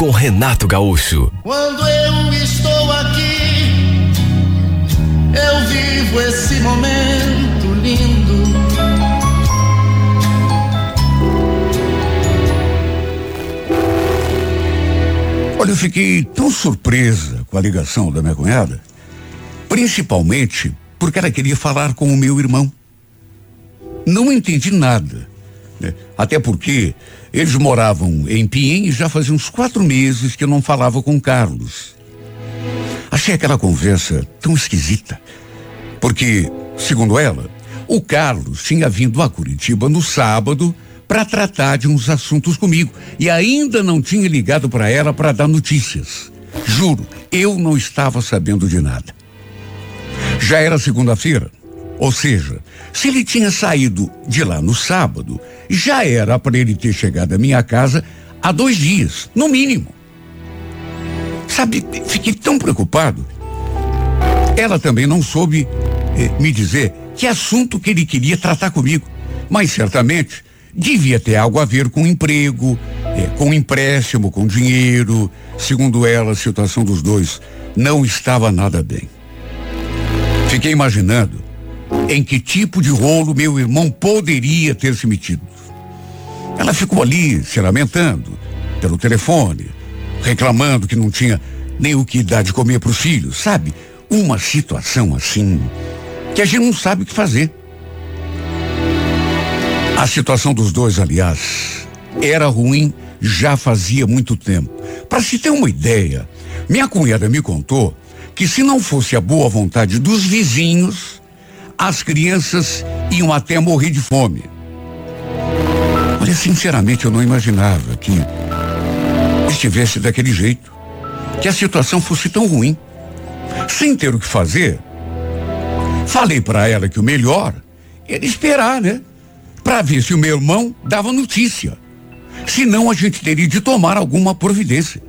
com Renato Gaúcho. Quando eu estou aqui, eu vivo esse momento lindo. Olha, eu fiquei tão surpresa com a ligação da minha cunhada, principalmente porque ela queria falar com o meu irmão. Não entendi nada, né? até porque eles moravam em Pinhém e já fazia uns quatro meses que eu não falava com Carlos. Achei aquela conversa tão esquisita, porque, segundo ela, o Carlos tinha vindo a Curitiba no sábado para tratar de uns assuntos comigo e ainda não tinha ligado para ela para dar notícias. Juro, eu não estava sabendo de nada. Já era segunda-feira, ou seja, se ele tinha saído de lá no sábado, já era para ele ter chegado à minha casa há dois dias, no mínimo. Sabe, fiquei tão preocupado. Ela também não soube eh, me dizer que assunto que ele queria tratar comigo, mas certamente devia ter algo a ver com emprego, eh, com empréstimo, com dinheiro. Segundo ela, a situação dos dois não estava nada bem. Fiquei imaginando em que tipo de rolo meu irmão poderia ter se metido. Ela ficou ali se lamentando pelo telefone, reclamando que não tinha nem o que dar de comer para os filhos, sabe? Uma situação assim que a gente não sabe o que fazer. A situação dos dois, aliás, era ruim já fazia muito tempo. Para se ter uma ideia, minha cunhada me contou que se não fosse a boa vontade dos vizinhos, as crianças iam até morrer de fome. Olha, sinceramente, eu não imaginava que estivesse daquele jeito, que a situação fosse tão ruim. Sem ter o que fazer, falei para ela que o melhor era esperar, né? Para ver se o meu irmão dava notícia. Senão a gente teria de tomar alguma providência.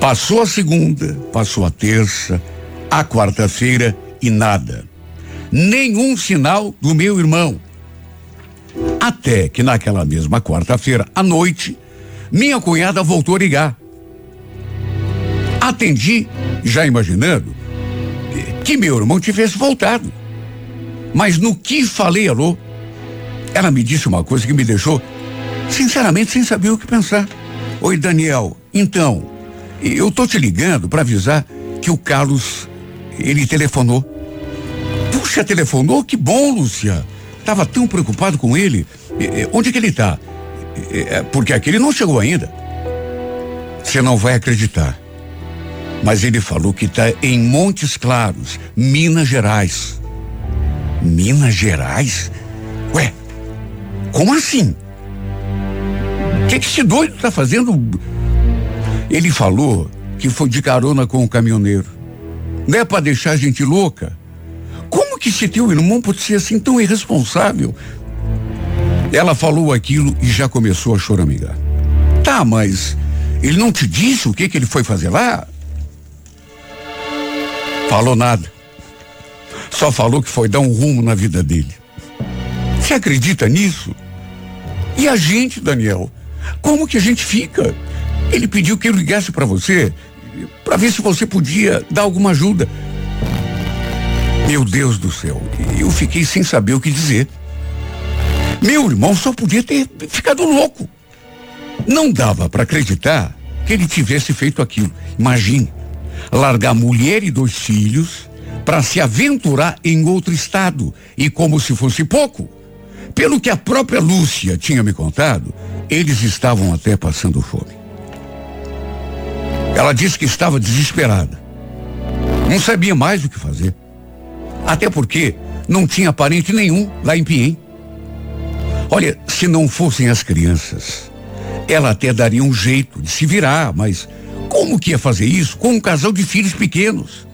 Passou a segunda, passou a terça, a quarta-feira e nada. Nenhum sinal do meu irmão. Até que naquela mesma quarta-feira, à noite, minha cunhada voltou a ligar. Atendi, já imaginando que meu irmão tivesse voltado. Mas no que falei alô, ela me disse uma coisa que me deixou, sinceramente, sem saber o que pensar. Oi, Daniel, então, eu tô te ligando para avisar que o Carlos, ele telefonou. Puxa, telefonou? Que bom, Lúcia. Tava tão preocupado com ele. onde que ele tá? É, porque aqui ele não chegou ainda. Você não vai acreditar. Mas ele falou que está em Montes Claros, Minas Gerais. Minas Gerais? Ué, como assim? O que, que esse doido está fazendo? Ele falou que foi de carona com o caminhoneiro. Não é para deixar a gente louca? Como que teu irmão pode ser assim tão irresponsável? Ela falou aquilo e já começou a choramingar. Tá, mas ele não te disse o que que ele foi fazer lá? Falou nada. Só falou que foi dar um rumo na vida dele. Você acredita nisso? E a gente, Daniel? Como que a gente fica? Ele pediu que eu ligasse para você para ver se você podia dar alguma ajuda. Meu Deus do céu, eu fiquei sem saber o que dizer. Meu irmão só podia ter ficado louco. Não dava para acreditar que ele tivesse feito aquilo. Imagine, largar mulher e dois filhos para se aventurar em outro estado e como se fosse pouco. Pelo que a própria Lúcia tinha me contado, eles estavam até passando fome. Ela disse que estava desesperada. Não sabia mais o que fazer. Até porque não tinha parente nenhum lá em Pinhém. Olha, se não fossem as crianças, ela até daria um jeito de se virar, mas como que ia fazer isso com um casal de filhos pequenos?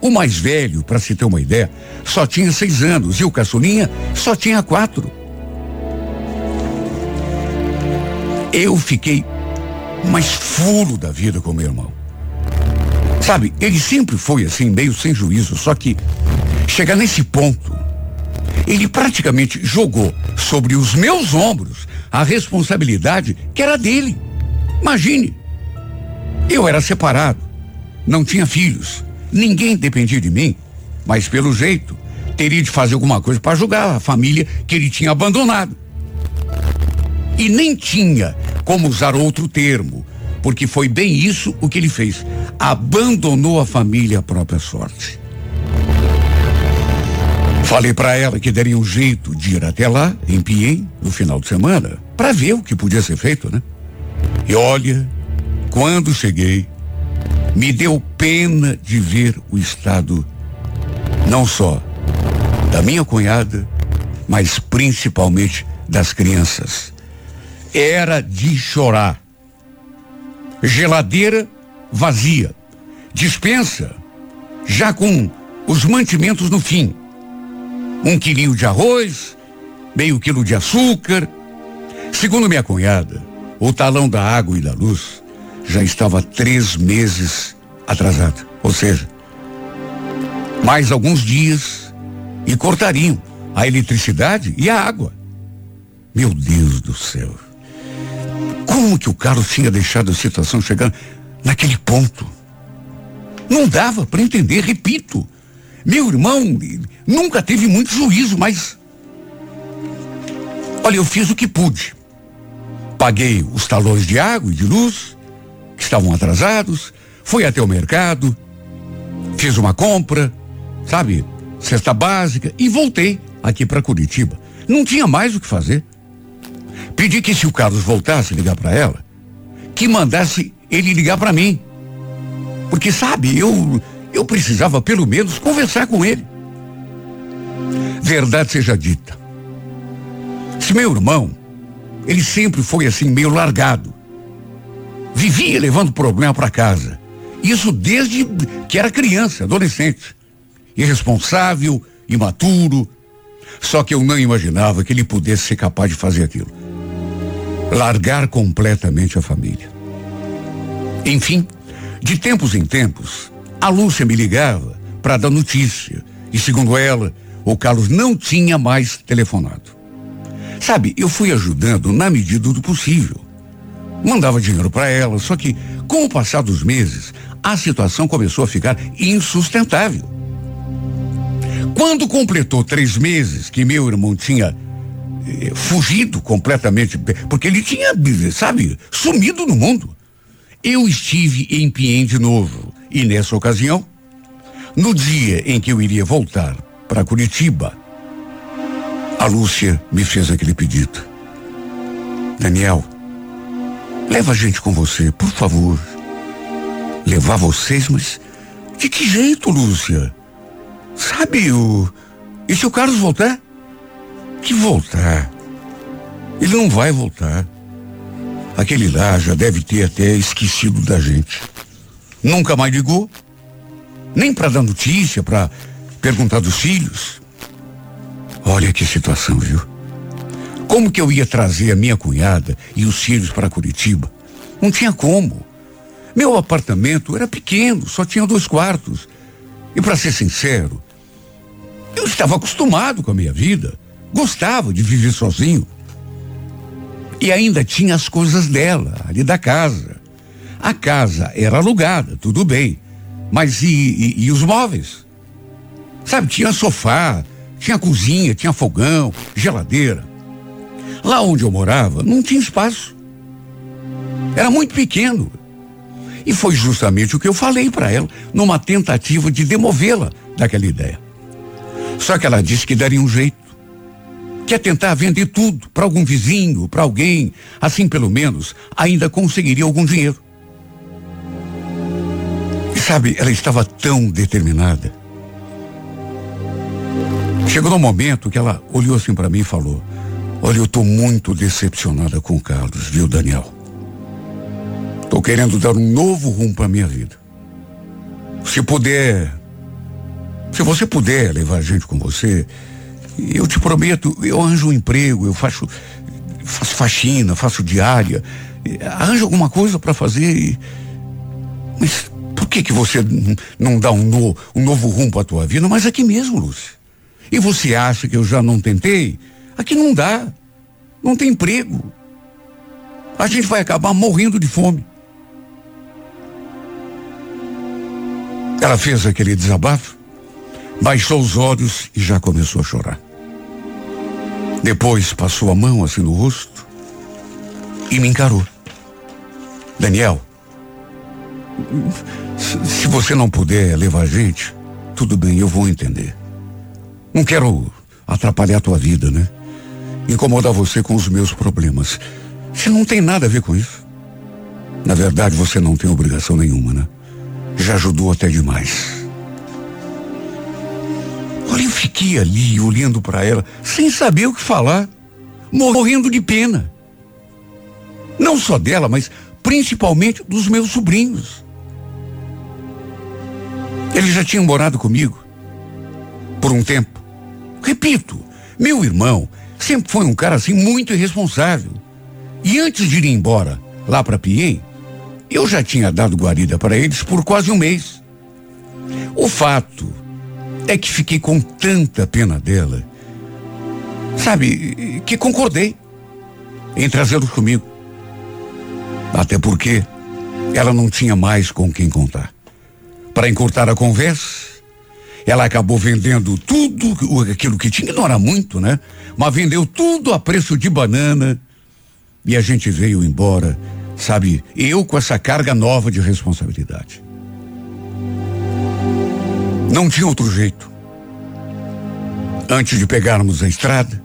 O mais velho, para se ter uma ideia, só tinha seis anos e o caçulinha só tinha quatro. Eu fiquei mais fulo da vida com meu irmão. Sabe, ele sempre foi assim, meio sem juízo, só que chegar nesse ponto, ele praticamente jogou sobre os meus ombros a responsabilidade que era dele. Imagine, eu era separado, não tinha filhos, ninguém dependia de mim, mas pelo jeito teria de fazer alguma coisa para ajudar a família que ele tinha abandonado. E nem tinha como usar outro termo, porque foi bem isso o que ele fez. Abandonou a família à própria sorte. Falei para ela que daria um jeito de ir até lá, em Piem, no final de semana, para ver o que podia ser feito, né? E olha, quando cheguei, me deu pena de ver o estado não só da minha cunhada, mas principalmente das crianças era de chorar. Geladeira vazia. Dispensa já com os mantimentos no fim. Um quilinho de arroz, meio quilo de açúcar. Segundo minha cunhada, o talão da água e da luz já estava três meses atrasado. Ou seja, mais alguns dias e cortariam a eletricidade e a água. Meu Deus do céu. Como que o Carlos tinha deixado a situação chegar naquele ponto? Não dava para entender, repito. Meu irmão nunca teve muito juízo, mas. Olha, eu fiz o que pude. Paguei os talões de água e de luz, que estavam atrasados, fui até o mercado, fiz uma compra, sabe, cesta básica, e voltei aqui para Curitiba. Não tinha mais o que fazer. Pedi que se o Carlos voltasse ligar para ela, que mandasse ele ligar para mim. Porque sabe, eu eu precisava pelo menos conversar com ele. Verdade seja dita. Se meu irmão, ele sempre foi assim meio largado. Vivia levando problema para casa. Isso desde que era criança, adolescente. Irresponsável, imaturo. Só que eu não imaginava que ele pudesse ser capaz de fazer aquilo largar completamente a família. Enfim, de tempos em tempos, a Lúcia me ligava para dar notícia e, segundo ela, o Carlos não tinha mais telefonado. Sabe, eu fui ajudando na medida do possível. Mandava dinheiro para ela, só que, com o passar dos meses, a situação começou a ficar insustentável. Quando completou três meses que meu irmão tinha eh, fugido completamente, porque ele tinha, sabe, sumido no mundo. Eu estive em Piem de novo e nessa ocasião, no dia em que eu iria voltar para Curitiba, a Lúcia me fez aquele pedido. Daniel, leva a gente com você, por favor. Levar vocês, mas de que jeito, Lúcia? Sabe, o. E se o Carlos voltar? Que voltar? Ele não vai voltar. Aquele lá já deve ter até esquecido da gente. Nunca mais ligou, nem para dar notícia, para perguntar dos filhos. Olha que situação, viu? Como que eu ia trazer a minha cunhada e os filhos para Curitiba? Não tinha como. Meu apartamento era pequeno, só tinha dois quartos. E para ser sincero, eu estava acostumado com a minha vida. Gostava de viver sozinho. E ainda tinha as coisas dela, ali da casa. A casa era alugada, tudo bem. Mas e, e, e os móveis? Sabe, tinha sofá, tinha cozinha, tinha fogão, geladeira. Lá onde eu morava, não tinha espaço. Era muito pequeno. E foi justamente o que eu falei para ela, numa tentativa de demovê-la daquela ideia. Só que ela disse que daria um jeito quer tentar vender tudo para algum vizinho, para alguém, assim pelo menos ainda conseguiria algum dinheiro. Sabe, ela estava tão determinada. Chegou no momento que ela olhou assim para mim e falou: Olha, eu estou muito decepcionada com o Carlos, viu, Daniel? Estou querendo dar um novo rumo para minha vida. Se puder, se você puder levar a gente com você, eu te prometo, eu arranjo um emprego, eu faço, faço faxina, faço diária, arranjo alguma coisa para fazer. E, mas que que você não dá um, no, um novo para a tua vida? Mas aqui mesmo, Lúcia. E você acha que eu já não tentei? Aqui não dá. Não tem emprego. A gente vai acabar morrendo de fome. Ela fez aquele desabafo, baixou os olhos e já começou a chorar. Depois passou a mão assim no rosto e me encarou. Daniel, se você não puder levar a gente, tudo bem, eu vou entender. Não quero atrapalhar a tua vida, né? Incomodar você com os meus problemas. Você não tem nada a ver com isso. Na verdade, você não tem obrigação nenhuma, né? já ajudou até demais. Olha, eu fiquei ali olhando para ela, sem saber o que falar, morrendo de pena. Não só dela, mas principalmente dos meus sobrinhos. Eles já tinham morado comigo por um tempo. Repito, meu irmão sempre foi um cara assim muito irresponsável. E antes de ir embora lá para Piem, eu já tinha dado guarida para eles por quase um mês. O fato é que fiquei com tanta pena dela, sabe, que concordei em trazê-los comigo. Até porque ela não tinha mais com quem contar. Para encurtar a conversa, ela acabou vendendo tudo aquilo que tinha, não era muito, né? Mas vendeu tudo a preço de banana e a gente veio embora Sabe, eu com essa carga nova de responsabilidade. Não tinha outro jeito. Antes de pegarmos a estrada,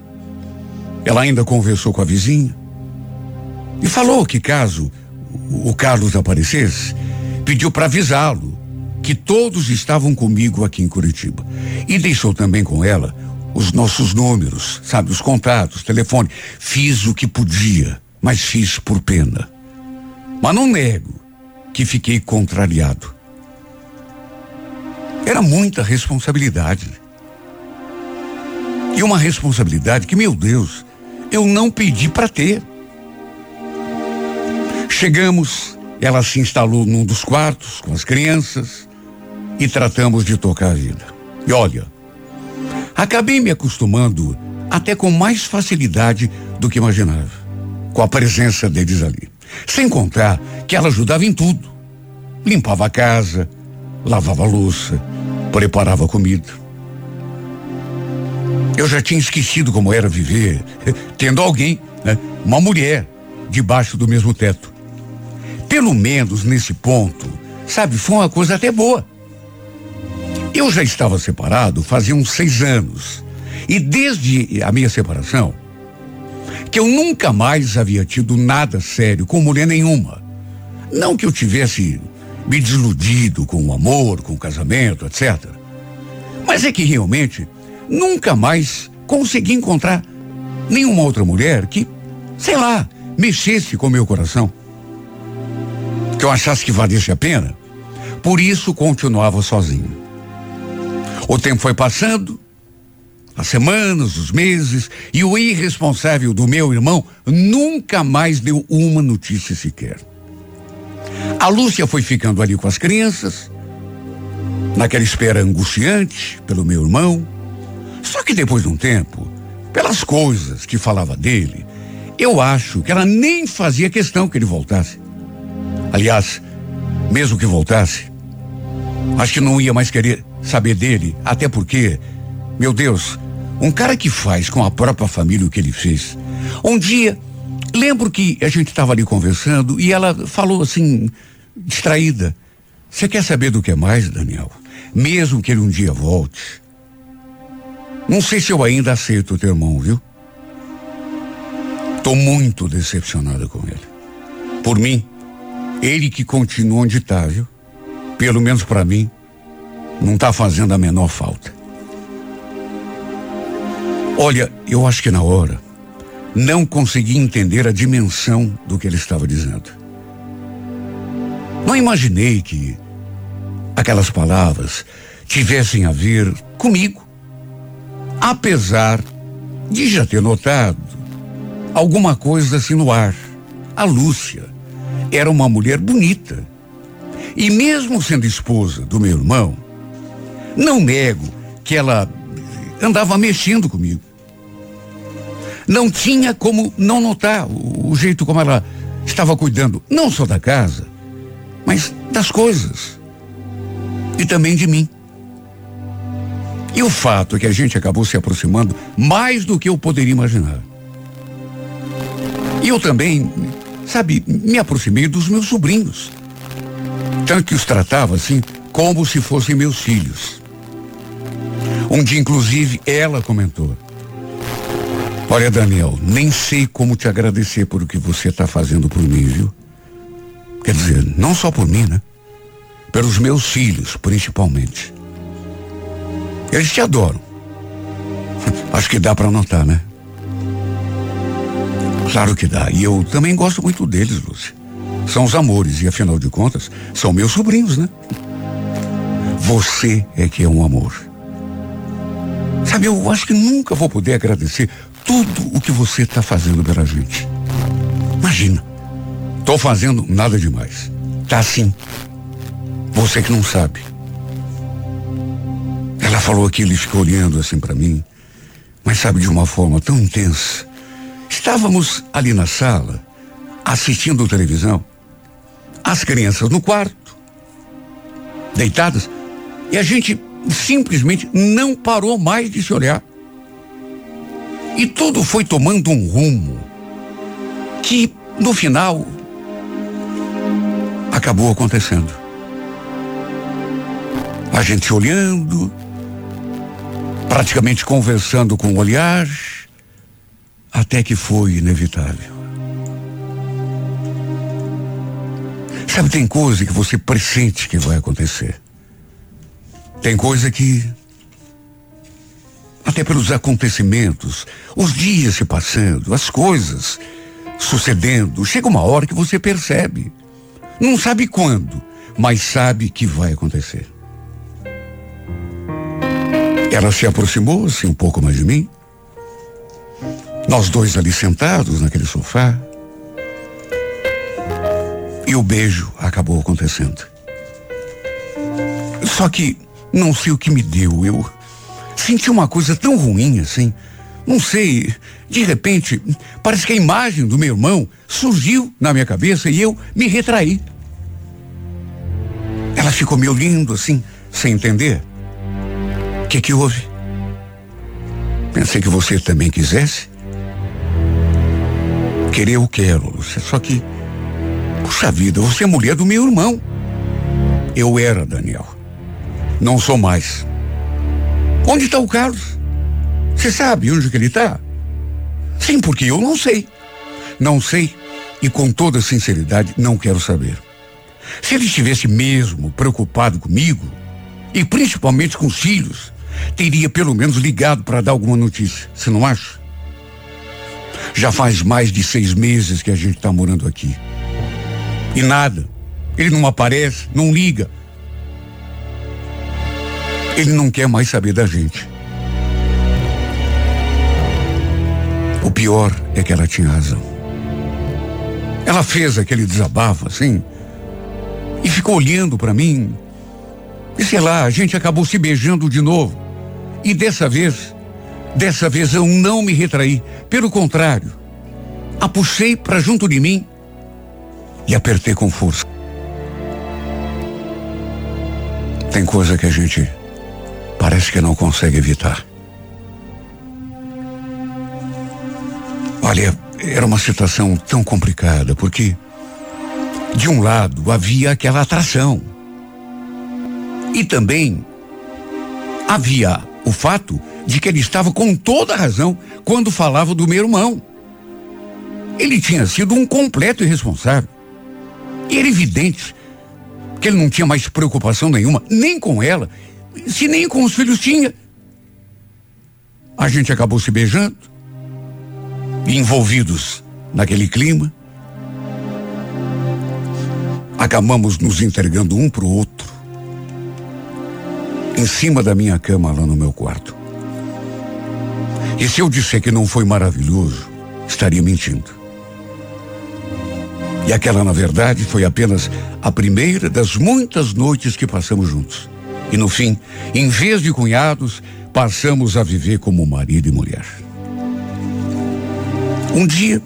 ela ainda conversou com a vizinha e falou que caso o Carlos aparecesse, pediu para avisá-lo que todos estavam comigo aqui em Curitiba. E deixou também com ela os nossos números, sabe, os contatos, telefone. Fiz o que podia, mas fiz por pena. Mas não nego que fiquei contrariado. Era muita responsabilidade. E uma responsabilidade que, meu Deus, eu não pedi para ter. Chegamos, ela se instalou num dos quartos com as crianças e tratamos de tocar a vida. E olha, acabei me acostumando até com mais facilidade do que imaginava, com a presença deles ali. Sem contar que ela ajudava em tudo. Limpava a casa, lavava a louça, preparava comida. Eu já tinha esquecido como era viver tendo alguém, né, uma mulher, debaixo do mesmo teto. Pelo menos nesse ponto, sabe, foi uma coisa até boa. Eu já estava separado fazia uns seis anos. E desde a minha separação, que eu nunca mais havia tido nada sério com mulher nenhuma. Não que eu tivesse me desiludido com o amor, com o casamento, etc. Mas é que realmente nunca mais consegui encontrar nenhuma outra mulher que, sei lá, mexesse com meu coração. Que eu achasse que valesse a pena. Por isso continuava sozinho. O tempo foi passando, as semanas, os meses, e o irresponsável do meu irmão nunca mais deu uma notícia sequer. A Lúcia foi ficando ali com as crianças, naquela espera angustiante pelo meu irmão. Só que depois de um tempo, pelas coisas que falava dele, eu acho que ela nem fazia questão que ele voltasse. Aliás, mesmo que voltasse, acho que não ia mais querer saber dele, até porque, meu Deus, um cara que faz com a própria família o que ele fez. Um dia, lembro que a gente estava ali conversando e ela falou assim, distraída: Você quer saber do que mais, Daniel? Mesmo que ele um dia volte. Não sei se eu ainda aceito o teu irmão, viu? Tô muito decepcionada com ele. Por mim, ele que continua onde tá, viu? Pelo menos para mim, não tá fazendo a menor falta. Olha, eu acho que na hora não consegui entender a dimensão do que ele estava dizendo. Não imaginei que aquelas palavras tivessem a ver comigo. Apesar de já ter notado alguma coisa assim no ar. A Lúcia era uma mulher bonita. E mesmo sendo esposa do meu irmão, não nego que ela andava mexendo comigo. Não tinha como não notar o, o jeito como ela estava cuidando, não só da casa, mas das coisas. E também de mim. E o fato é que a gente acabou se aproximando mais do que eu poderia imaginar. E eu também, sabe, me aproximei dos meus sobrinhos. Tanto que os tratava assim como se fossem meus filhos. Dia, inclusive, ela comentou: Olha, Daniel, nem sei como te agradecer por o que você está fazendo por mim, viu? Quer dizer, não só por mim, né? Pelos meus filhos, principalmente. Eles te adoram. Acho que dá para notar, né? Claro que dá. E eu também gosto muito deles, Lúcia. São os amores, e afinal de contas, são meus sobrinhos, né? Você é que é um amor. Sabe, eu acho que nunca vou poder agradecer tudo o que você está fazendo pela gente. Imagina. Tô fazendo nada demais. Tá assim. Você que não sabe. Ela falou aquilo e ficou olhando assim para mim, mas sabe de uma forma tão intensa. Estávamos ali na sala, assistindo televisão, as crianças no quarto, deitadas, e a gente simplesmente não parou mais de se olhar. E tudo foi tomando um rumo que, no final, acabou acontecendo. A gente olhando, praticamente conversando com o olhar, até que foi inevitável. Sabe, tem coisa que você pressente que vai acontecer. Tem coisa que até pelos acontecimentos, os dias se passando, as coisas sucedendo, chega uma hora que você percebe. Não sabe quando, mas sabe que vai acontecer. Ela se aproximou assim um pouco mais de mim. Nós dois ali sentados naquele sofá. E o beijo acabou acontecendo. Só que não sei o que me deu. Eu Senti uma coisa tão ruim assim. Não sei, de repente, parece que a imagem do meu irmão surgiu na minha cabeça e eu me retraí. Ela ficou me olhando assim, sem entender. O que que houve? Pensei que você também quisesse. Querer eu quero, Lúcia, só que, puxa vida, você é mulher do meu irmão. Eu era, Daniel. Não sou mais. Onde está o Carlos? Você sabe onde que ele está? Sim, porque eu não sei. Não sei e com toda sinceridade não quero saber. Se ele estivesse mesmo preocupado comigo, e principalmente com os filhos, teria pelo menos ligado para dar alguma notícia. Você não acha? Já faz mais de seis meses que a gente está morando aqui. E nada. Ele não aparece, não liga, ele não quer mais saber da gente. O pior é que ela tinha razão. Ela fez aquele desabafo assim e ficou olhando para mim. E sei lá, a gente acabou se beijando de novo. E dessa vez, dessa vez eu não me retraí. Pelo contrário, a puxei para junto de mim e apertei com força. Tem coisa que a gente Parece que não consegue evitar. Olha, era uma situação tão complicada, porque, de um lado, havia aquela atração. E também havia o fato de que ele estava com toda a razão quando falava do meu irmão. Ele tinha sido um completo irresponsável. E era evidente que ele não tinha mais preocupação nenhuma, nem com ela se nem com os filhos tinha. A gente acabou se beijando, envolvidos naquele clima. acabamos nos entregando um para o outro em cima da minha cama lá no meu quarto. E se eu disser que não foi maravilhoso, estaria mentindo. E aquela, na verdade, foi apenas a primeira das muitas noites que passamos juntos. E no fim, em vez de cunhados, passamos a viver como marido e mulher. Um dia,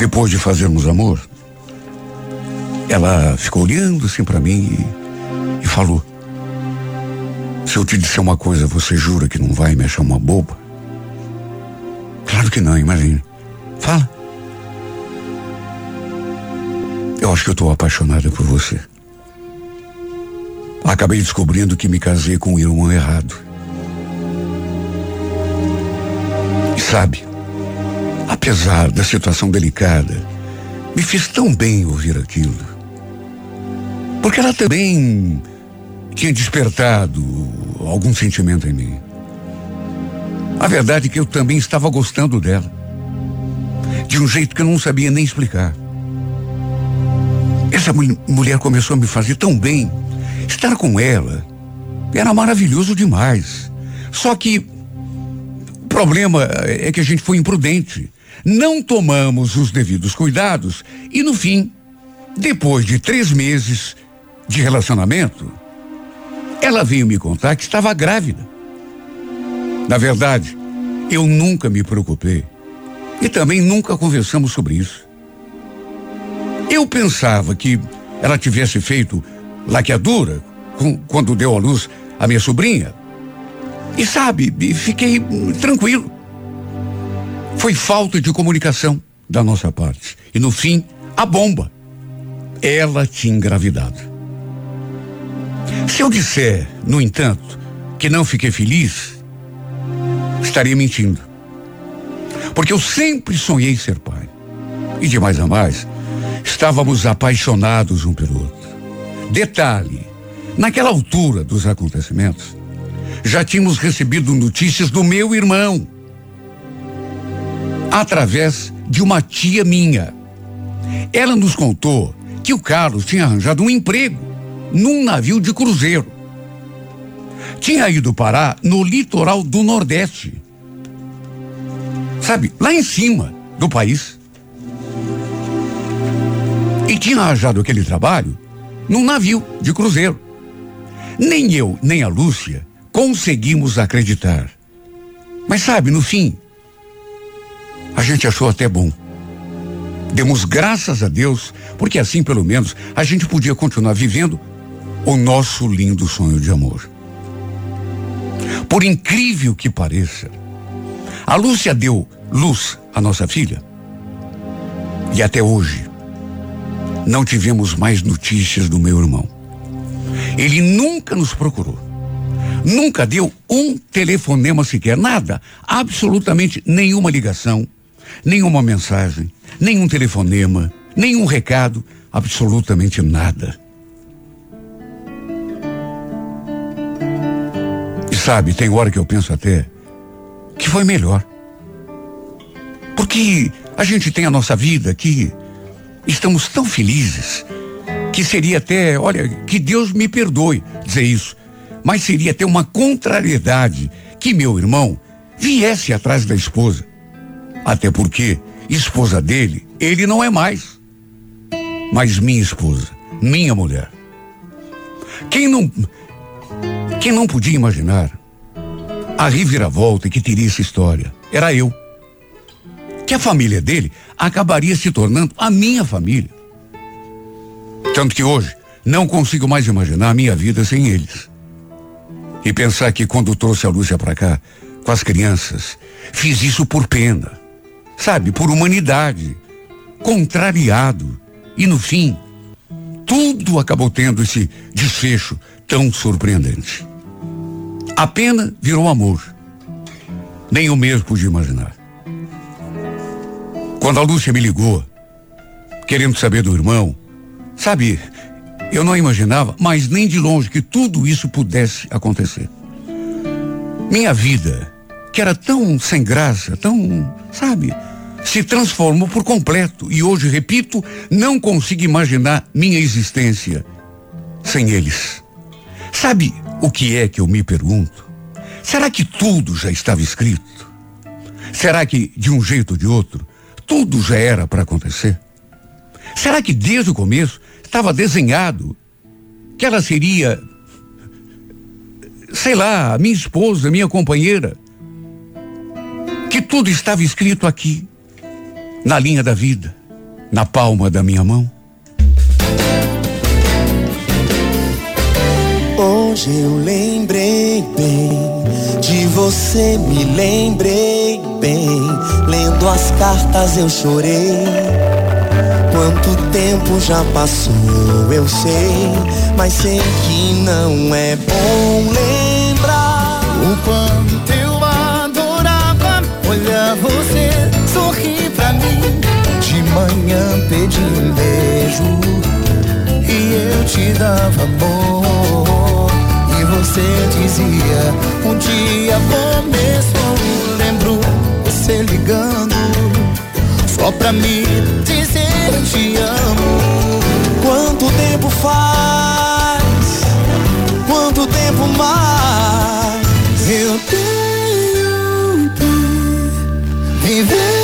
depois de fazermos amor, ela ficou olhando assim para mim e, e falou: Se eu te disser uma coisa, você jura que não vai me achar uma boba? Claro que não, imagine. Fala. Eu acho que eu estou apaixonada por você. Acabei descobrindo que me casei com o irmão errado. E sabe, apesar da situação delicada, me fez tão bem ouvir aquilo. Porque ela também tinha despertado algum sentimento em mim. A verdade é que eu também estava gostando dela. De um jeito que eu não sabia nem explicar. Essa mulher começou a me fazer tão bem. Estar com ela era maravilhoso demais. Só que o problema é que a gente foi imprudente. Não tomamos os devidos cuidados e, no fim, depois de três meses de relacionamento, ela veio me contar que estava grávida. Na verdade, eu nunca me preocupei e também nunca conversamos sobre isso. Eu pensava que ela tivesse feito laqueadura com, quando deu à luz a minha sobrinha. E sabe, fiquei tranquilo. Foi falta de comunicação da nossa parte. E no fim, a bomba. Ela tinha engravidado. Se eu disser, no entanto, que não fiquei feliz, estaria mentindo. Porque eu sempre sonhei ser pai. E de mais a mais, Estávamos apaixonados um pelo outro. Detalhe: naquela altura dos acontecimentos, já tínhamos recebido notícias do meu irmão, através de uma tia minha. Ela nos contou que o Carlos tinha arranjado um emprego num navio de cruzeiro. Tinha ido parar no litoral do Nordeste. Sabe, lá em cima do país. E tinha arranjado aquele trabalho num navio de cruzeiro. Nem eu, nem a Lúcia conseguimos acreditar. Mas sabe, no fim, a gente achou até bom. Demos graças a Deus, porque assim pelo menos a gente podia continuar vivendo o nosso lindo sonho de amor. Por incrível que pareça, a Lúcia deu luz à nossa filha. E até hoje, não tivemos mais notícias do meu irmão. Ele nunca nos procurou. Nunca deu um telefonema sequer, nada, absolutamente nenhuma ligação, nenhuma mensagem, nenhum telefonema, nenhum recado, absolutamente nada. E sabe, tem hora que eu penso até que foi melhor. Porque a gente tem a nossa vida aqui, Estamos tão felizes que seria até, olha, que Deus me perdoe dizer isso, mas seria até uma contrariedade que meu irmão viesse atrás da esposa. Até porque esposa dele, ele não é mais. Mas minha esposa, minha mulher. Quem não quem não podia imaginar a reviravolta que teria essa história? Era eu que a família dele acabaria se tornando a minha família. Tanto que hoje não consigo mais imaginar a minha vida sem eles. E pensar que quando trouxe a Lúcia para cá, com as crianças, fiz isso por pena, sabe, por humanidade, contrariado. E no fim, tudo acabou tendo esse desfecho tão surpreendente. A pena virou amor. Nem eu mesmo pude imaginar. Quando a Lúcia me ligou, querendo saber do irmão, sabe, eu não imaginava, mas nem de longe, que tudo isso pudesse acontecer. Minha vida, que era tão sem graça, tão, sabe, se transformou por completo e hoje, repito, não consigo imaginar minha existência sem eles. Sabe o que é que eu me pergunto? Será que tudo já estava escrito? Será que, de um jeito ou de outro, tudo já era para acontecer? Será que desde o começo estava desenhado que ela seria, sei lá, minha esposa, minha companheira? Que tudo estava escrito aqui, na linha da vida, na palma da minha mão? Hoje eu lembrei bem de você, me lembrei bem. As cartas eu chorei. Quanto tempo já passou, eu sei, mas sei que não é bom lembrar o quanto eu adorava olhar você sorrir pra mim. De manhã pedi um beijo e eu te dava amor você dizia Um dia começou Lembro você ligando Só pra me dizer te amo. Quanto tempo faz? Quanto tempo mais? Eu tenho que Viver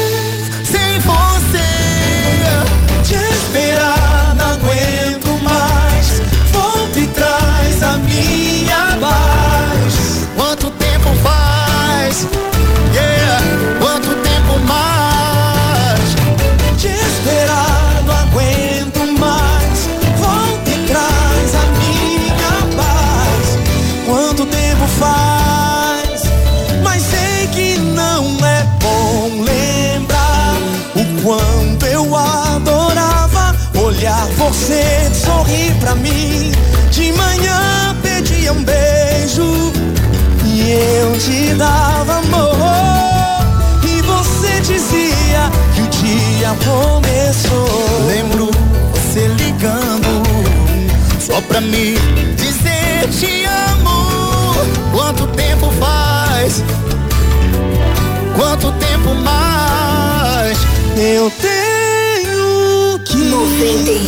você sorrir pra mim de manhã pedia um beijo e eu te dava amor. E você dizia que o dia começou. Lembro você ligando só pra me dizer te amo. Quanto tempo faz? Quanto tempo mais? Eu tenho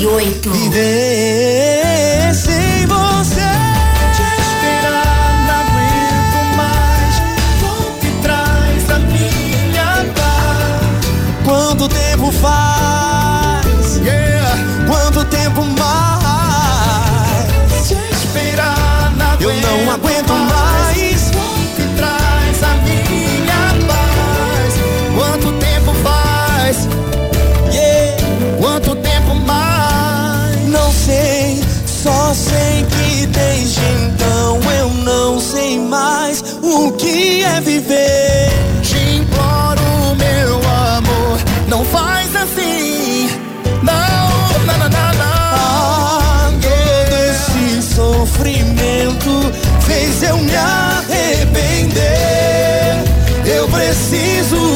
98 sei mais o que é viver. Te imploro, meu amor, não faz assim. Não, não, não, não. Ah, todo esse sofrimento fez eu me arrepender. Eu preciso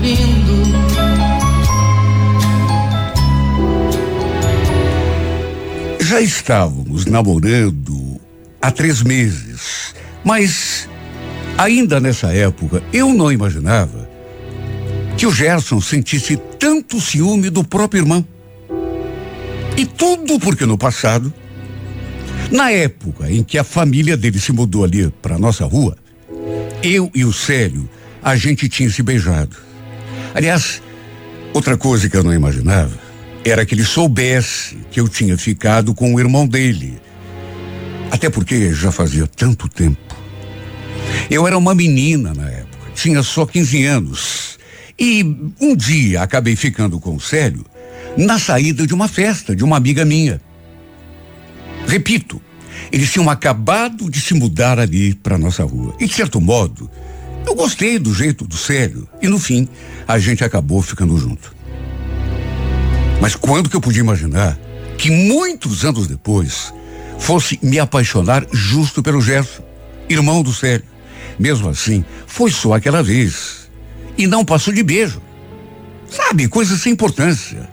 lindo. Já estávamos namorando há três meses, mas ainda nessa época eu não imaginava que o Gerson sentisse tanto ciúme do próprio irmão. E tudo porque no passado, na época em que a família dele se mudou ali para nossa rua, eu e o Célio, a gente tinha se beijado. Aliás, outra coisa que eu não imaginava era que ele soubesse que eu tinha ficado com o irmão dele. Até porque já fazia tanto tempo. Eu era uma menina na época, tinha só 15 anos. E um dia acabei ficando com o Célio na saída de uma festa de uma amiga minha. Repito, eles tinham acabado de se mudar ali para nossa rua. E de certo modo, eu gostei do jeito do Célio e no fim a gente acabou ficando junto. Mas quando que eu podia imaginar que muitos anos depois fosse me apaixonar justo pelo Gerson, irmão do Célio? Mesmo assim, foi só aquela vez. E não passou de beijo. Sabe, coisa sem importância.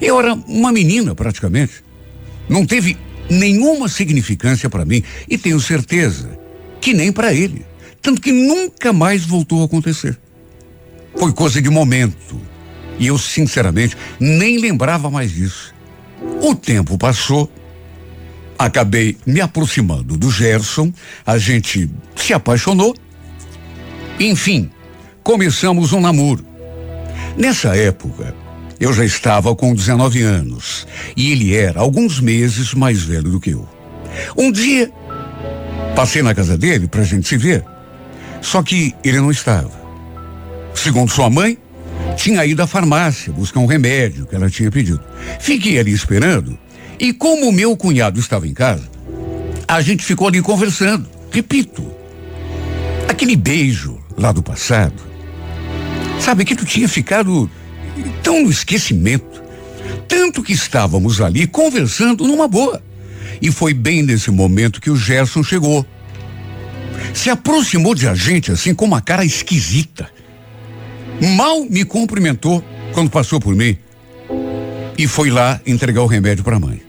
Eu era uma menina praticamente. Não teve nenhuma significância para mim e tenho certeza que nem para ele. Tanto que nunca mais voltou a acontecer. Foi coisa de momento. E eu, sinceramente, nem lembrava mais disso. O tempo passou, acabei me aproximando do Gerson, a gente se apaixonou. Enfim, começamos um namoro. Nessa época, eu já estava com 19 anos e ele era alguns meses mais velho do que eu. Um dia, passei na casa dele para a gente se ver, só que ele não estava. Segundo sua mãe, tinha ido à farmácia buscar um remédio que ela tinha pedido. Fiquei ali esperando e como meu cunhado estava em casa, a gente ficou ali conversando. Repito, aquele beijo lá do passado, sabe que tu tinha ficado tão no esquecimento. Tanto que estávamos ali conversando numa boa. E foi bem nesse momento que o Gerson chegou. Se aproximou de a gente assim com uma cara esquisita. Mal me cumprimentou quando passou por mim. E foi lá entregar o remédio para a mãe.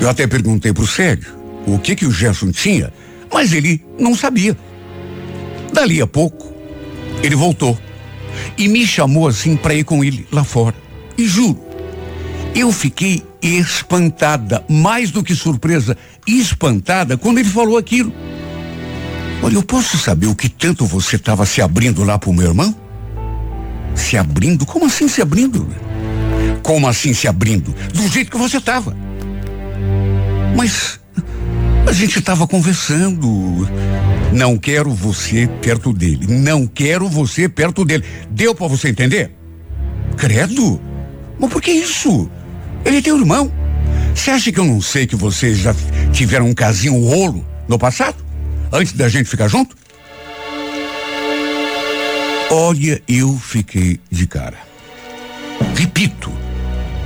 Eu até perguntei pro Sérgio o que que o Gerson tinha, mas ele não sabia. Dali a pouco, ele voltou e me chamou assim para ir com ele lá fora. E juro, eu fiquei espantada, mais do que surpresa, espantada quando ele falou aquilo. Olha, eu posso saber o que tanto você estava se abrindo lá pro meu irmão? Se abrindo? Como assim se abrindo? Como assim se abrindo? Do jeito que você estava. Mas a gente estava conversando. Não quero você perto dele. Não quero você perto dele. Deu para você entender? Credo? Mas por que isso? Ele é teu irmão. Você acha que eu não sei que vocês já tiveram um casinho rolo no passado? Antes da gente ficar junto? Olha, eu fiquei de cara. Repito,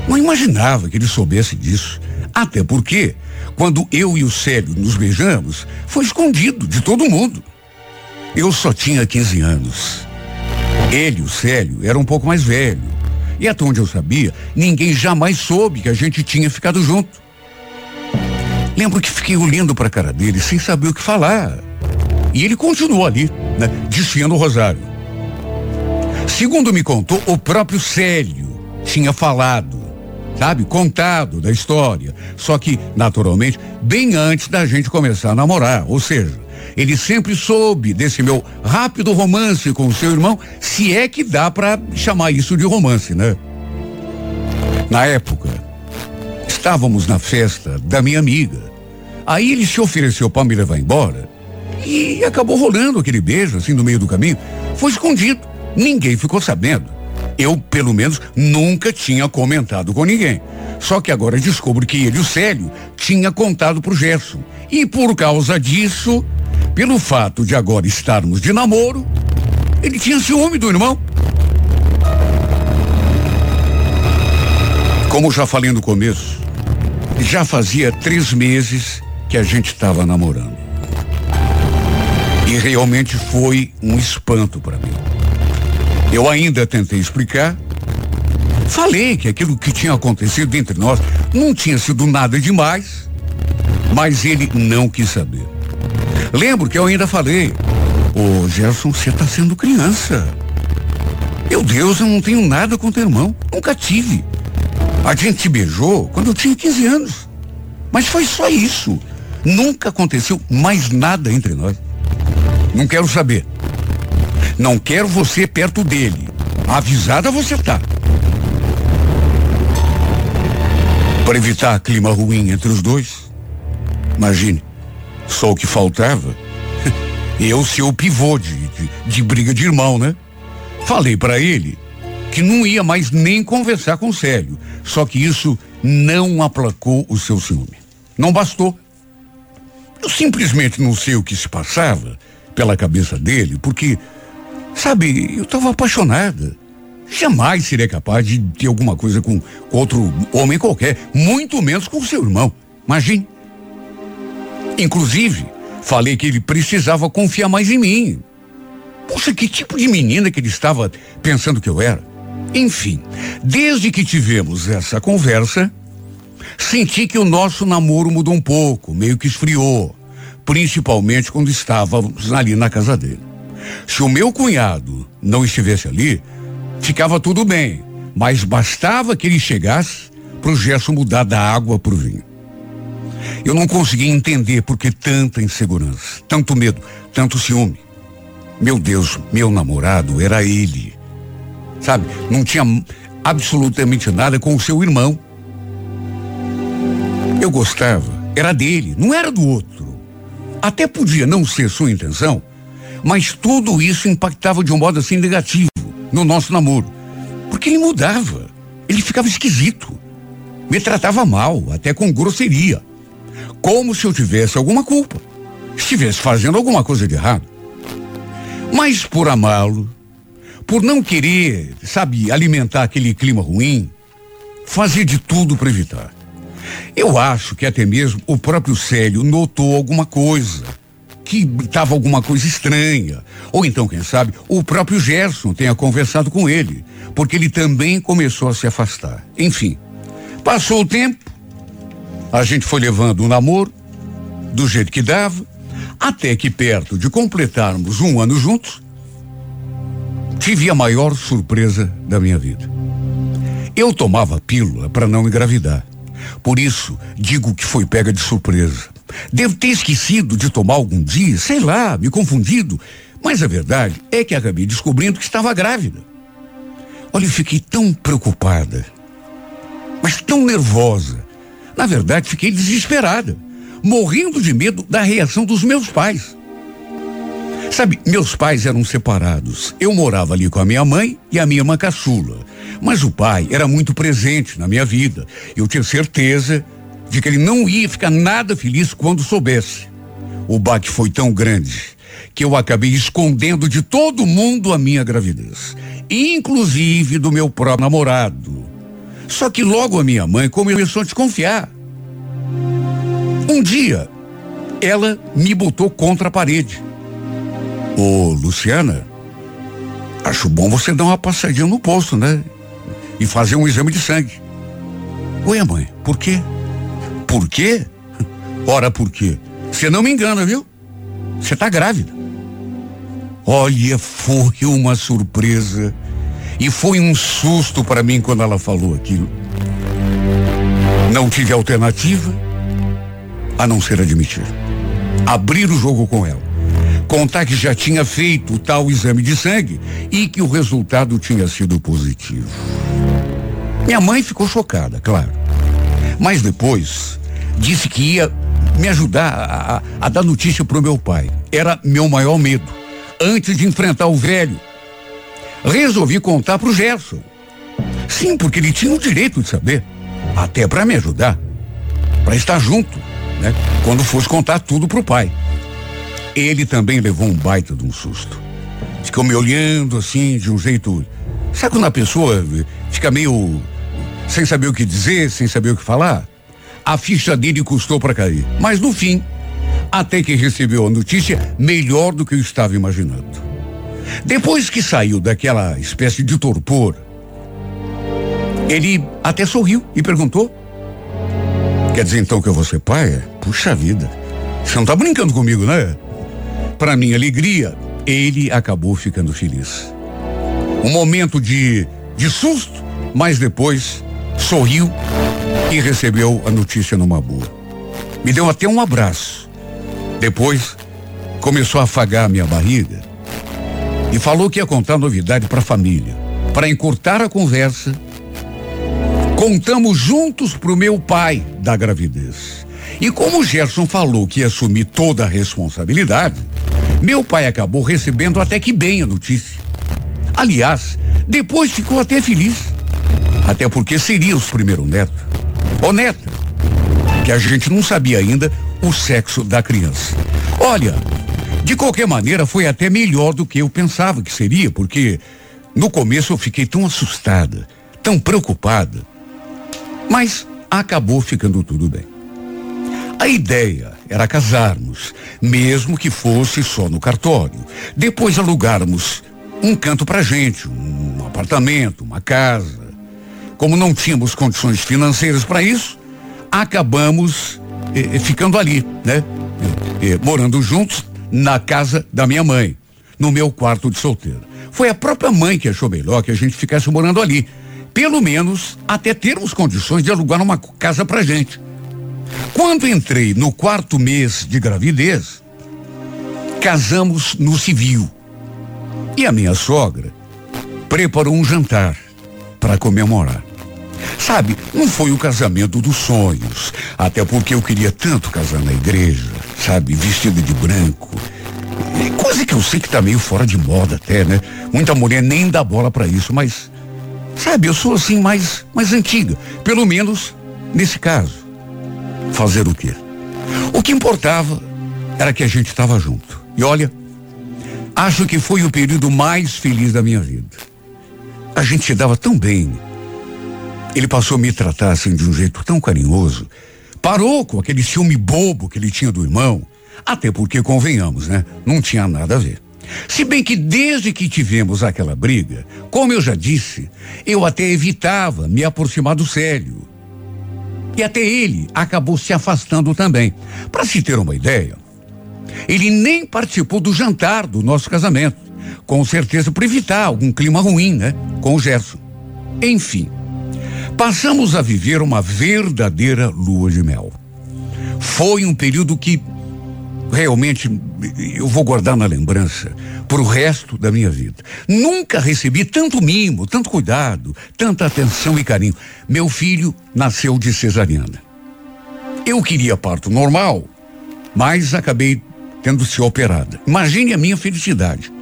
não imaginava que ele soubesse disso. Até porque quando eu e o Célio nos beijamos, foi escondido de todo mundo. Eu só tinha 15 anos. Ele, o Célio, era um pouco mais velho. E até onde eu sabia, ninguém jamais soube que a gente tinha ficado junto. Lembro que fiquei olhando para a cara dele sem saber o que falar. E ele continuou ali, né, desfiando o rosário. Segundo me contou, o próprio Célio tinha falado sabe, contado da história. Só que, naturalmente, bem antes da gente começar a namorar. Ou seja, ele sempre soube desse meu rápido romance com o seu irmão, se é que dá para chamar isso de romance, né? Na época, estávamos na festa da minha amiga. Aí ele se ofereceu para me levar embora e acabou rolando aquele beijo assim no meio do caminho. Foi escondido. Ninguém ficou sabendo. Eu, pelo menos, nunca tinha comentado com ninguém. Só que agora descubro que ele, o Célio, tinha contado pro Gerson. E por causa disso, pelo fato de agora estarmos de namoro, ele tinha ciúme do irmão. Como já falei no começo, já fazia três meses que a gente estava namorando. E realmente foi um espanto para mim. Eu ainda tentei explicar. Falei que aquilo que tinha acontecido entre nós não tinha sido nada demais, mas ele não quis saber. Lembro que eu ainda falei: Ô Gerson, você está sendo criança. Meu Deus, eu não tenho nada com teu irmão. Nunca tive. A gente beijou quando eu tinha 15 anos. Mas foi só isso. Nunca aconteceu mais nada entre nós. Não quero saber. Não quero você perto dele. Avisada você tá. Para evitar clima ruim entre os dois. Imagine, só o que faltava. Eu ser o pivô de, de, de briga de irmão, né? Falei para ele que não ia mais nem conversar com o Célio. Só que isso não aplacou o seu ciúme. Não bastou. Eu simplesmente não sei o que se passava pela cabeça dele, porque, sabe, eu estava apaixonada. Jamais seria capaz de ter alguma coisa com, outro homem qualquer, muito menos com seu irmão. Imagine. Inclusive, falei que ele precisava confiar mais em mim. Poxa, que tipo de menina que ele estava pensando que eu era? Enfim, desde que tivemos essa conversa, senti que o nosso namoro mudou um pouco, meio que esfriou, principalmente quando estávamos ali na casa dele. Se o meu cunhado não estivesse ali, ficava tudo bem, mas bastava que ele chegasse para o gesto mudar da água para o vinho. Eu não conseguia entender por que tanta insegurança, tanto medo, tanto ciúme. Meu Deus, meu namorado era ele. Sabe? Não tinha absolutamente nada com o seu irmão. Eu gostava, era dele, não era do outro. Até podia não ser sua intenção, mas tudo isso impactava de um modo assim negativo no nosso namoro. Porque ele mudava, ele ficava esquisito, me tratava mal, até com grosseria. Como se eu tivesse alguma culpa, estivesse fazendo alguma coisa de errado. Mas por amá-lo, por não querer, sabe, alimentar aquele clima ruim, fazia de tudo para evitar. Eu acho que até mesmo o próprio Célio notou alguma coisa, que estava alguma coisa estranha. Ou então, quem sabe, o próprio Gerson tenha conversado com ele, porque ele também começou a se afastar. Enfim, passou o tempo, a gente foi levando o um namoro, do jeito que dava, até que perto de completarmos um ano juntos, tive a maior surpresa da minha vida. Eu tomava pílula para não engravidar. Por isso, digo que foi pega de surpresa. Devo ter esquecido de tomar algum dia, sei lá, me confundido. Mas a verdade é que acabei descobrindo que estava grávida. Olha, eu fiquei tão preocupada, mas tão nervosa. Na verdade, fiquei desesperada, morrendo de medo da reação dos meus pais. Sabe, meus pais eram separados. Eu morava ali com a minha mãe e a minha irmã caçula. Mas o pai era muito presente na minha vida. Eu tinha certeza de que ele não ia ficar nada feliz quando soubesse. O baque foi tão grande que eu acabei escondendo de todo mundo a minha gravidez, inclusive do meu próprio namorado. Só que logo a minha mãe começou a desconfiar. Um dia, ela me botou contra a parede. Ô, Luciana, acho bom você dar uma passadinha no posto, né? E fazer um exame de sangue. Ué, mãe, por quê? Por quê? Ora, por quê? Você não me engana, viu? Você tá grávida. Olha, foi uma surpresa. E foi um susto para mim quando ela falou aquilo. Não tive alternativa a não ser admitir. Abrir o jogo com ela. Contar que já tinha feito o tal exame de sangue e que o resultado tinha sido positivo. Minha mãe ficou chocada, claro. Mas depois disse que ia me ajudar a, a, dar notícia pro meu pai. Era meu maior medo. Antes de enfrentar o velho, resolvi contar pro Gerson. Sim, porque ele tinha o direito de saber, até para me ajudar, para estar junto, né? Quando fosse contar tudo pro pai. Ele também levou um baita de um susto. Ficou me olhando assim, de um jeito. Sabe quando a pessoa fica meio sem saber o que dizer, sem saber o que falar? A ficha dele custou para cair. Mas no fim, até que recebeu a notícia melhor do que eu estava imaginando. Depois que saiu daquela espécie de torpor, ele até sorriu e perguntou: Quer dizer então que eu vou ser pai? Puxa vida. Você não tá brincando comigo, né? Para minha alegria, ele acabou ficando feliz. Um momento de, de susto, mas depois sorriu e recebeu a notícia numa boa. Me deu até um abraço. Depois, começou a afagar minha barriga e falou que ia contar novidade para a família. Para encurtar a conversa, contamos juntos para o meu pai da gravidez. E como o Gerson falou que ia assumir toda a responsabilidade, meu pai acabou recebendo até que bem a notícia. Aliás, depois ficou até feliz. Até porque seria os primeiro neto. Ou neta. Que a gente não sabia ainda o sexo da criança. Olha, de qualquer maneira foi até melhor do que eu pensava que seria, porque no começo eu fiquei tão assustada, tão preocupada. Mas acabou ficando tudo bem. A ideia era casarmos, mesmo que fosse só no cartório. Depois alugarmos um canto pra gente, um apartamento, uma casa. Como não tínhamos condições financeiras para isso, acabamos eh, eh, ficando ali, né? Eh, morando juntos na casa da minha mãe, no meu quarto de solteira. Foi a própria mãe que achou melhor que a gente ficasse morando ali. Pelo menos até termos condições de alugar uma casa pra gente. Quando entrei no quarto mês de gravidez, casamos no civil. E a minha sogra preparou um jantar para comemorar. Sabe, não foi o casamento dos sonhos, até porque eu queria tanto casar na igreja, sabe, vestido de branco. E coisa que eu sei que tá meio fora de moda até, né? Muita mulher nem dá bola para isso, mas sabe, eu sou assim mais mais antiga, pelo menos nesse caso. Fazer o quê? O que importava era que a gente estava junto. E olha, acho que foi o período mais feliz da minha vida. A gente se dava tão bem ele passou a me tratar assim de um jeito tão carinhoso. Parou com aquele ciúme bobo que ele tinha do irmão. Até porque, convenhamos, né? Não tinha nada a ver. Se bem que desde que tivemos aquela briga, como eu já disse, eu até evitava me aproximar do Célio. E até ele acabou se afastando também. Para se ter uma ideia, ele nem participou do jantar do nosso casamento. Com certeza para evitar algum clima ruim, né? Com o Gerson. Enfim. Passamos a viver uma verdadeira lua de mel. Foi um período que realmente eu vou guardar na lembrança para o resto da minha vida. Nunca recebi tanto mimo, tanto cuidado, tanta atenção e carinho. Meu filho nasceu de cesariana. Eu queria parto normal, mas acabei tendo se operada. Imagine a minha felicidade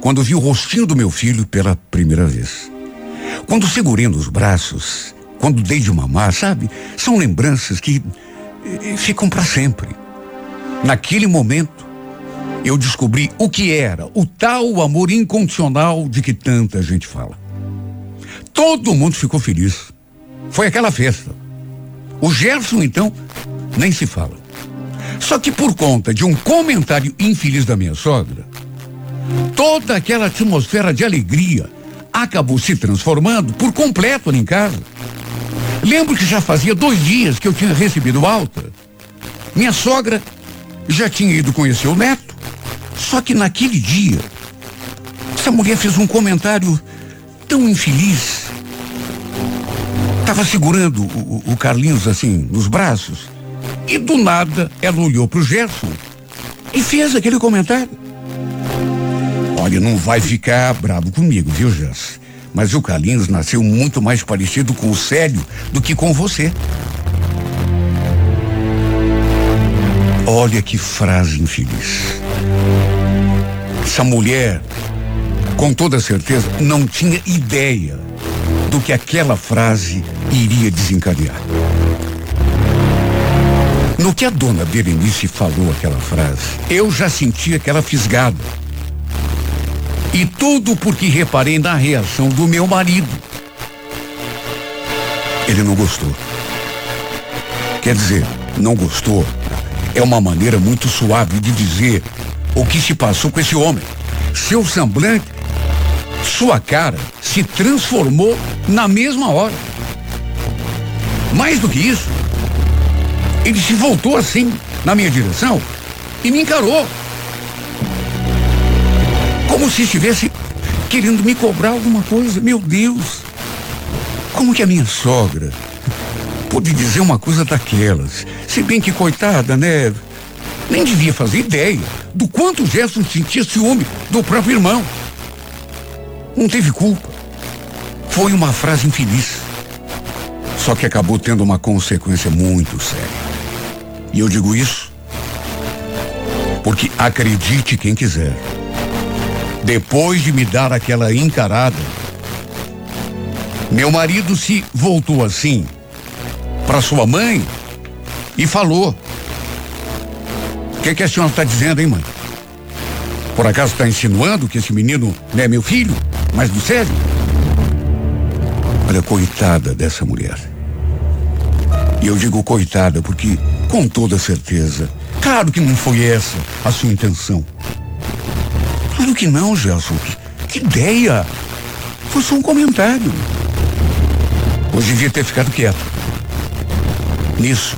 quando vi o rostinho do meu filho pela primeira vez. Quando segurei nos braços, quando dei de mamar, sabe? São lembranças que eh, ficam para sempre. Naquele momento, eu descobri o que era o tal amor incondicional de que tanta gente fala. Todo mundo ficou feliz. Foi aquela festa. O Gerson, então, nem se fala. Só que por conta de um comentário infeliz da minha sogra, toda aquela atmosfera de alegria acabou se transformando por completo ali em casa. Lembro que já fazia dois dias que eu tinha recebido alta. Minha sogra já tinha ido conhecer o neto. Só que naquele dia, essa mulher fez um comentário tão infeliz. Estava segurando o, o, Carlinhos assim nos braços. E do nada ela olhou para o Gerson e fez aquele comentário. Olha, não vai ficar bravo comigo, viu, Gerson? Mas o Carlinhos nasceu muito mais parecido com o Célio do que com você. Olha que frase infeliz. Essa mulher, com toda certeza, não tinha ideia do que aquela frase iria desencadear. No que a dona Berenice falou aquela frase, eu já senti aquela fisgada. E tudo porque reparei na reação do meu marido. Ele não gostou. Quer dizer, não gostou. É uma maneira muito suave de dizer o que se passou com esse homem. Seu semblante, sua cara se transformou na mesma hora. Mais do que isso, ele se voltou assim na minha direção e me encarou como se estivesse querendo me cobrar alguma coisa. Meu Deus! Como que a minha sogra pôde dizer uma coisa daquelas? Se bem que, coitada, né? Nem devia fazer ideia do quanto Gerson sentia ciúme do próprio irmão. Não teve culpa. Foi uma frase infeliz. Só que acabou tendo uma consequência muito séria. E eu digo isso porque acredite quem quiser. Depois de me dar aquela encarada, meu marido se voltou assim para sua mãe e falou: O que, que a senhora está dizendo, hein, mãe? Por acaso está insinuando que esse menino não é meu filho? Mas do sério? Olha, coitada dessa mulher. E eu digo coitada porque, com toda certeza, claro que não foi essa a sua intenção. Claro que não, Gelson. Que, que ideia! Foi só um comentário. Hoje devia ter ficado quieto. Nisso,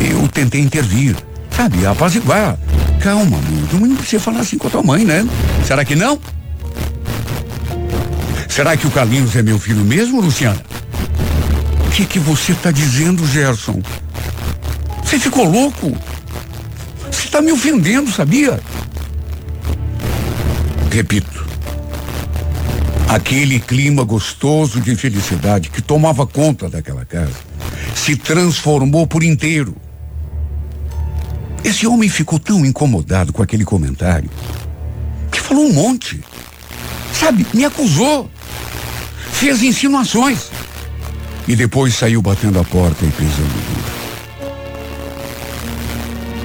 eu tentei intervir, sabe, apaziguar. Calma, amor, não precisa falar assim com a tua mãe, né? Será que não? Será que o Carlinhos é meu filho mesmo, Luciana? O que que você está dizendo, Gerson? Você ficou louco? Você está me ofendendo, sabia? Repito. Aquele clima gostoso de felicidade que tomava conta daquela casa se transformou por inteiro. Esse homem ficou tão incomodado com aquele comentário que falou um monte. Sabe, me acusou. Fez insinuações. E depois saiu batendo a porta e pisando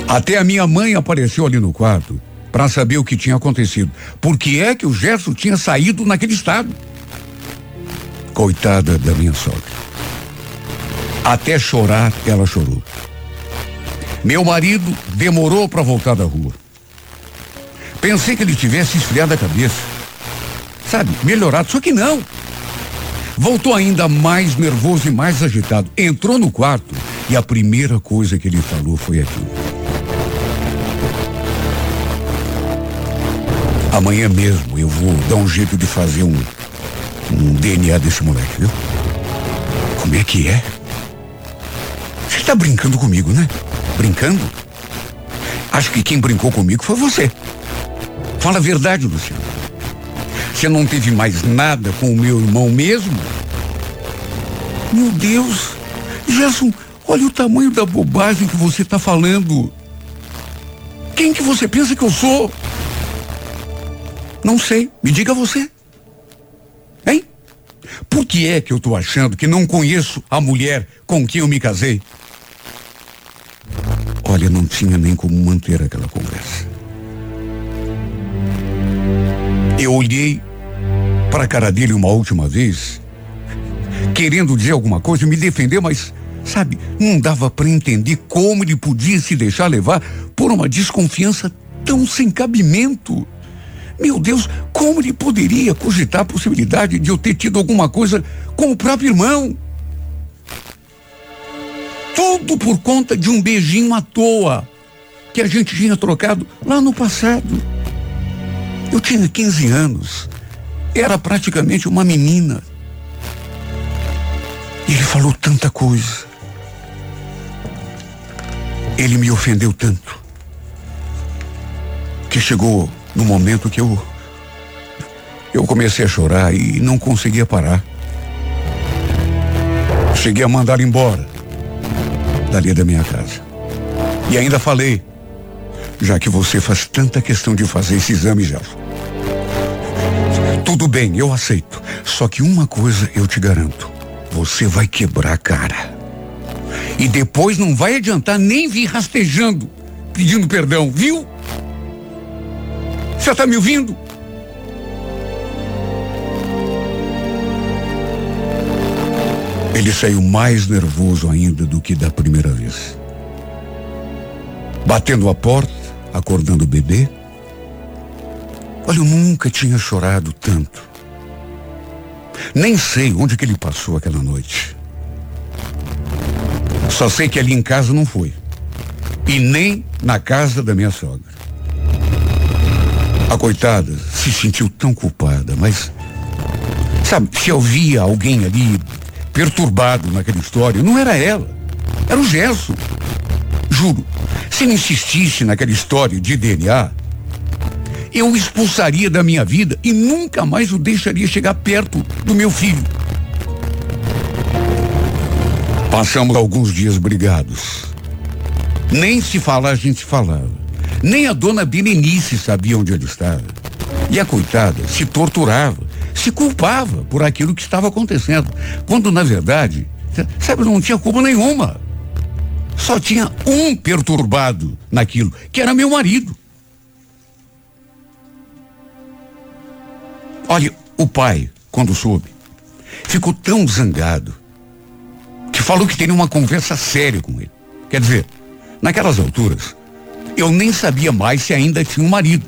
Até a minha mãe apareceu ali no quarto para saber o que tinha acontecido. Por que é que o Gerson tinha saído naquele estado? Coitada da minha sogra. Até chorar, ela chorou. Meu marido demorou para voltar da rua. Pensei que ele tivesse esfriado a cabeça. Sabe, melhorado, só que não. Voltou ainda mais nervoso e mais agitado. Entrou no quarto e a primeira coisa que ele falou foi aquilo. Amanhã mesmo eu vou dar um jeito de fazer um, um DNA desse moleque, viu? Como é que é? Você está brincando comigo, né? Brincando? Acho que quem brincou comigo foi você. Fala a verdade, Luciano. Você não teve mais nada com o meu irmão mesmo? Meu Deus, Gerson, olha o tamanho da bobagem que você está falando. Quem que você pensa que eu sou? Não sei, me diga você. Hein? Por que é que eu estou achando que não conheço a mulher com quem eu me casei? Olha, não tinha nem como manter aquela conversa. Eu olhei para a cara dele uma última vez, querendo dizer alguma coisa, me defender, mas, sabe, não dava para entender como ele podia se deixar levar por uma desconfiança tão sem cabimento. Meu Deus, como ele poderia cogitar a possibilidade de eu ter tido alguma coisa com o próprio irmão? Tudo por conta de um beijinho à toa que a gente tinha trocado lá no passado. Eu tinha 15 anos, era praticamente uma menina. E ele falou tanta coisa. Ele me ofendeu tanto. Que chegou no momento que eu. Eu comecei a chorar e não conseguia parar. Cheguei a mandar embora dali da minha casa. E ainda falei, já que você faz tanta questão de fazer esse exame, Gelson. Tudo bem, eu aceito. Só que uma coisa eu te garanto: você vai quebrar a cara. E depois não vai adiantar nem vir rastejando, pedindo perdão, viu? Você está me ouvindo? Ele saiu mais nervoso ainda do que da primeira vez. Batendo a porta, acordando o bebê. Olha, eu nunca tinha chorado tanto. Nem sei onde que ele passou aquela noite. Só sei que ali em casa não foi. E nem na casa da minha sogra. A coitada se sentiu tão culpada, mas. Sabe, se eu via alguém ali perturbado naquela história não era ela, era o Gerson. Juro, se ele insistisse naquela história de DNA, eu o expulsaria da minha vida e nunca mais o deixaria chegar perto do meu filho. Passamos alguns dias brigados. Nem se falar a gente falava. Nem a dona Berenice sabia onde ele estava. E a coitada se torturava, se culpava por aquilo que estava acontecendo. Quando, na verdade, sabe, não tinha culpa nenhuma. Só tinha um perturbado naquilo, que era meu marido. Olha, o pai, quando soube, ficou tão zangado que falou que teria uma conversa séria com ele. Quer dizer, naquelas alturas, eu nem sabia mais se ainda tinha um marido.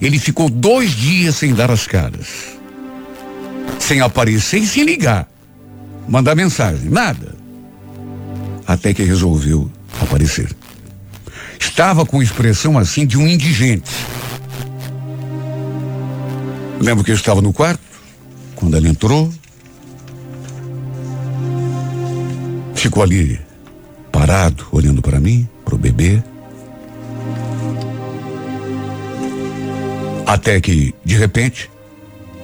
Ele ficou dois dias sem dar as caras. Sem aparecer e sem ligar. Mandar mensagem, nada. Até que resolveu aparecer. Estava com expressão assim de um indigente. Lembro que eu estava no quarto, quando ela entrou. Ficou ali, parado, olhando para mim, para o bebê. Até que, de repente,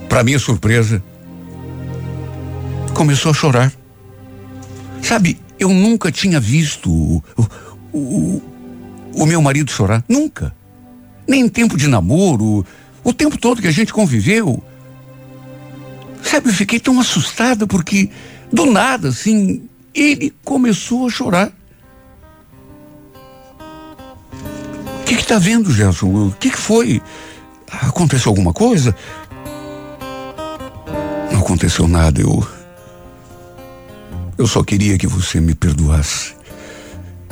para minha surpresa, começou a chorar. Sabe, eu nunca tinha visto o, o, o, o meu marido chorar. Nunca. Nem em tempo de namoro, o tempo todo que a gente conviveu. Sabe, eu fiquei tão assustada porque, do nada, assim, ele começou a chorar. O que está vendo, Gerson? O que, que foi? Aconteceu alguma coisa? Não aconteceu nada. Eu. Eu só queria que você me perdoasse.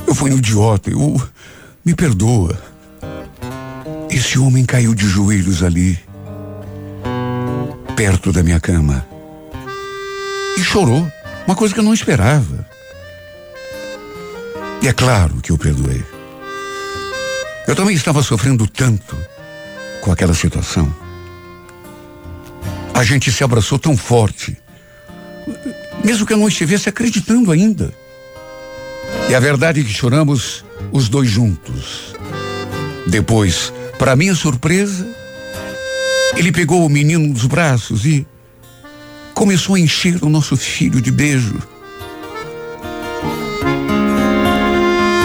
Eu fui um idiota. Eu. Me perdoa. Esse homem caiu de joelhos ali, perto da minha cama. E chorou. Uma coisa que eu não esperava. E é claro que eu perdoei. Eu também estava sofrendo tanto com aquela situação. A gente se abraçou tão forte, mesmo que eu não estivesse acreditando ainda. E a verdade é que choramos os dois juntos. Depois, para minha surpresa, ele pegou o menino nos braços e começou a encher o nosso filho de beijo.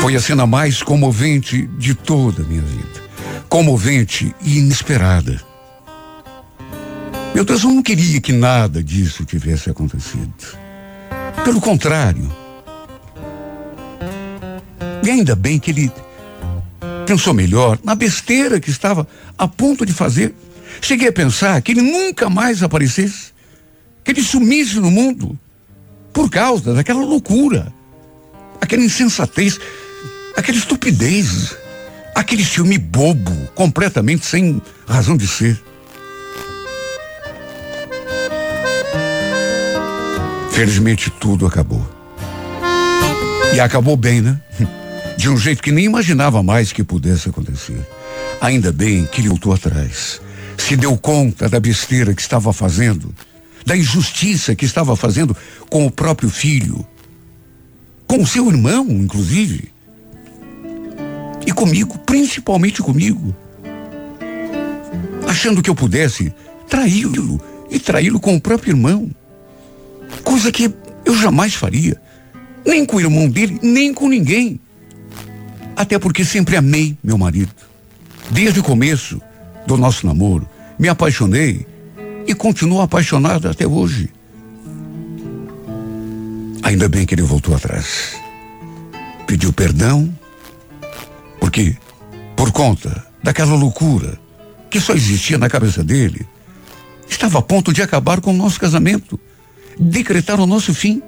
Foi a cena mais comovente de toda a minha vida comovente e inesperada. Meu Deus, eu não queria que nada disso tivesse acontecido. Pelo contrário. E ainda bem que ele pensou melhor na besteira que estava a ponto de fazer. Cheguei a pensar que ele nunca mais aparecesse, que ele sumisse no mundo por causa daquela loucura, aquela insensatez, aquela estupidez. Aquele filme bobo, completamente sem razão de ser. Felizmente tudo acabou. E acabou bem, né? De um jeito que nem imaginava mais que pudesse acontecer. Ainda bem que ele voltou atrás. Se deu conta da besteira que estava fazendo, da injustiça que estava fazendo com o próprio filho, com o seu irmão, inclusive. E comigo, principalmente comigo. Achando que eu pudesse traí-lo e traí-lo com o próprio irmão. Coisa que eu jamais faria. Nem com o irmão dele, nem com ninguém. Até porque sempre amei meu marido. Desde o começo do nosso namoro, me apaixonei e continuo apaixonado até hoje. Ainda bem que ele voltou atrás. Pediu perdão porque, por conta daquela loucura que só existia na cabeça dele, estava a ponto de acabar com o nosso casamento, decretar o nosso fim,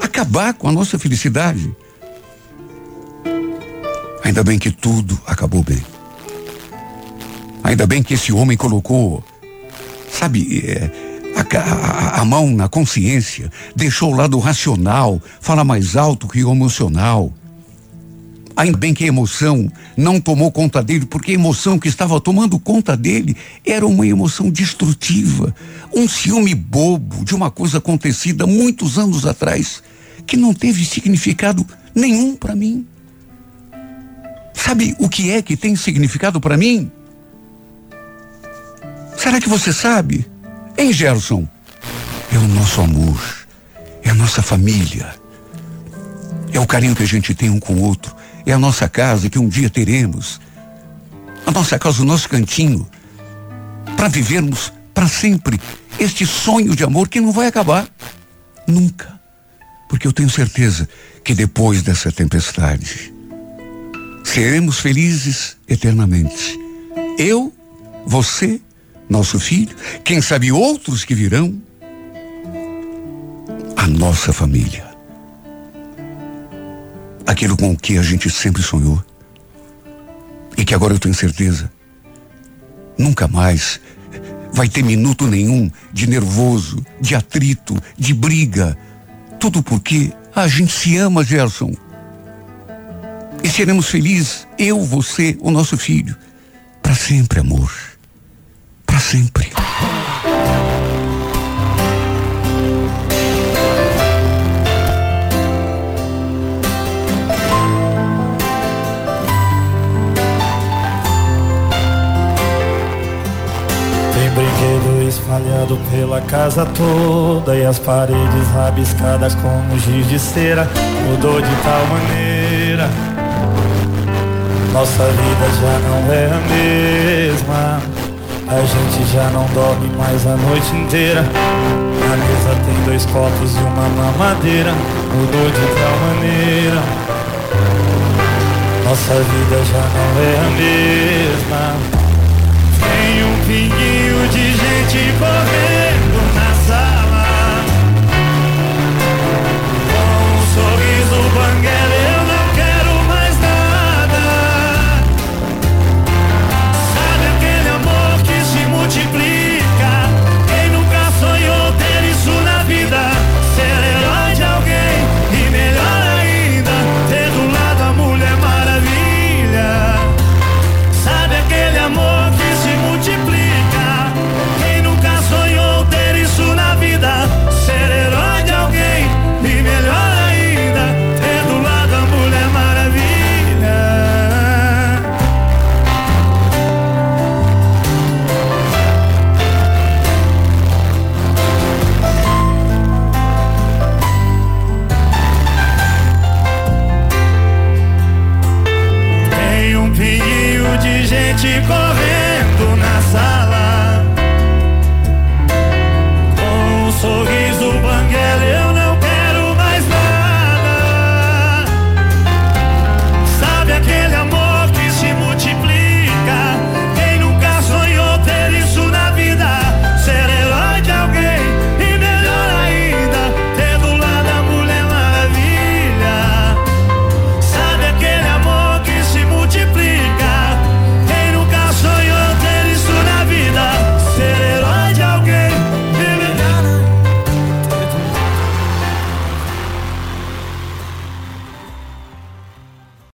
acabar com a nossa felicidade. Ainda bem que tudo acabou bem. Ainda bem que esse homem colocou, sabe, é, a, a, a, mão na consciência, deixou o lado racional, fala mais alto que o emocional. Ainda bem que a emoção não tomou conta dele, porque a emoção que estava tomando conta dele era uma emoção destrutiva, um ciúme bobo de uma coisa acontecida muitos anos atrás, que não teve significado nenhum para mim. Sabe o que é que tem significado para mim? Será que você sabe? Hein, Gerson? É o nosso amor, é a nossa família, é o carinho que a gente tem um com o outro, é a nossa casa que um dia teremos, a nossa casa, o nosso cantinho, para vivermos para sempre este sonho de amor que não vai acabar. Nunca, porque eu tenho certeza que depois dessa tempestade seremos felizes eternamente. Eu, você, nosso filho, quem sabe outros que virão, a nossa família. Aquilo com o que a gente sempre sonhou. E que agora eu tenho certeza, nunca mais vai ter minuto nenhum de nervoso, de atrito, de briga. Tudo porque a gente se ama, Gerson. E seremos felizes, eu, você, o nosso filho. Para sempre, amor. Para sempre. Espalhado pela casa toda e as paredes rabiscadas com giz de cera. Mudou de tal maneira nossa vida já não é a mesma. A gente já não dorme mais a noite inteira. Na mesa tem dois copos e uma mamadeira. Mudou de tal maneira. Nossa vida já não é a mesma. Tem um pinguinho de gente correndo.